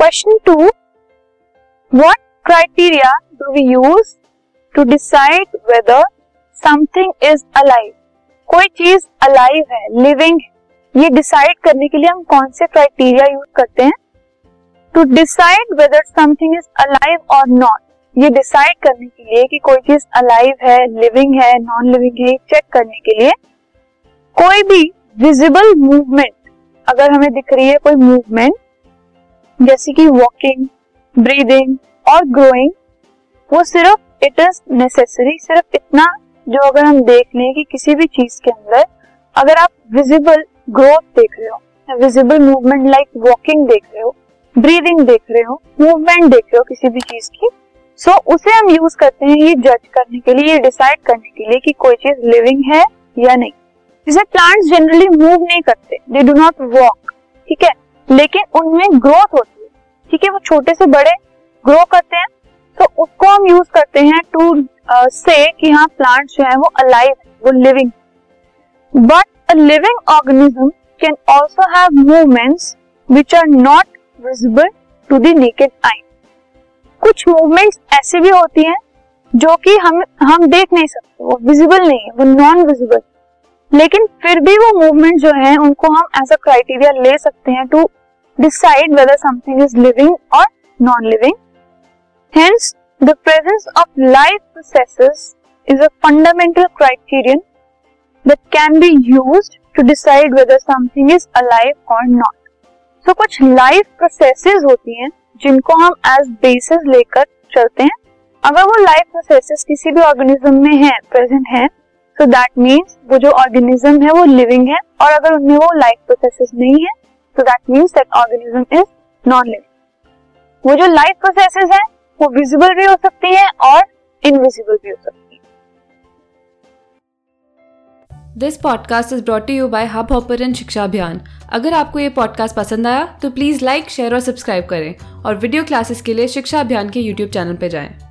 Question two what criteria do we use to decide whether something is alive कोई चीज़ alive है living है, ये डिसाइड करने के लिए हम कौन से क्राइटेरिया यूज़ करते हैं? To decide whether something is alive और नॉट ये डिसाइड करने के लिए कि कोई चीज़ अलाइव है लिविंग है नॉन लिविंग है चेक करने के लिए कोई भी विजिबल मूवमेंट अगर हमें दिख रही है कोई मूवमेंट जैसे कि वॉकिंग ब्रीदिंग और ग्रोइंग वो सिर्फ़ इट इज़ नेसेसरी सिर्फ़ इतना जो अगर हम देख लें कि किसी भी चीज़ के अंदर अगर आप विजिबल ग्रोथ देख रहे हो विजिबल मूवमेंट लाइक वॉकिंग देख रहे हो ब्रीदिंग देख रहे हो मूवमेंट देख रहे हो किसी भी चीज़ की सो so, उसे हम यूज़ करते हैं ये जज करने के लिए ये डिसाइड करने के लिए कि कोई चीज़ लिविंग है या नहीं। जैसे प्लांट्स जनरली मूव नहीं करते दे डू नॉट वॉक ठीक है? लेकिन उनमें ग्रोथ होती है। ठीक है वो छोटे से बड़े ग्रो करते हैं तो उसको हम यूज़ करते हैं टू से uh, कि हाँ प्लांट्स जो है वो अलाइव वो living but a living organism can also have movements which are not visible to the naked eye कुछ मूवमेंट्स ऐसी भी होती हैं जो कि हम हम देख नहीं सकते वो विजिबल नहीं है वो नॉन विजिबल लेकिन फिर भी वो मूवमेंट जो है उनको हम एज अ क्राइटेरिया ले सकते हैं to decide whether something is living और non living hence the presence of life processes is a fundamental criterion that can be used to decide whether something is alive और not so कुछ life processes होती हैं जिनको हम as basis लेकर चलते हैं। अगर वो लाइफ प्रोसेसेस किसी भी ऑर्गेनिज्म में है प्रेजेंट है तो दैट मीन्स वो जो ऑर्गेनिज्म है वो लिविंग है और अगर उनमें वो लाइफ प्रोसेसेस नहीं है तो that means that organism is non living वो जो लाइफ प्रोसेसेस है, वो विजिबल भी हो सकती है और इनविजिबल भी हो सकती है। This podcast is brought you by Hubhopper शिक्षा अभियान अगर आपको ये पॉडकास्ट पसंद आया तो प्लीज़ लाइक शेयर और सब्सक्राइब करें। और वीडियो क्लासेस के लिए शिक्षा अभियान के यूट्यूब चैनल पर जाएँ।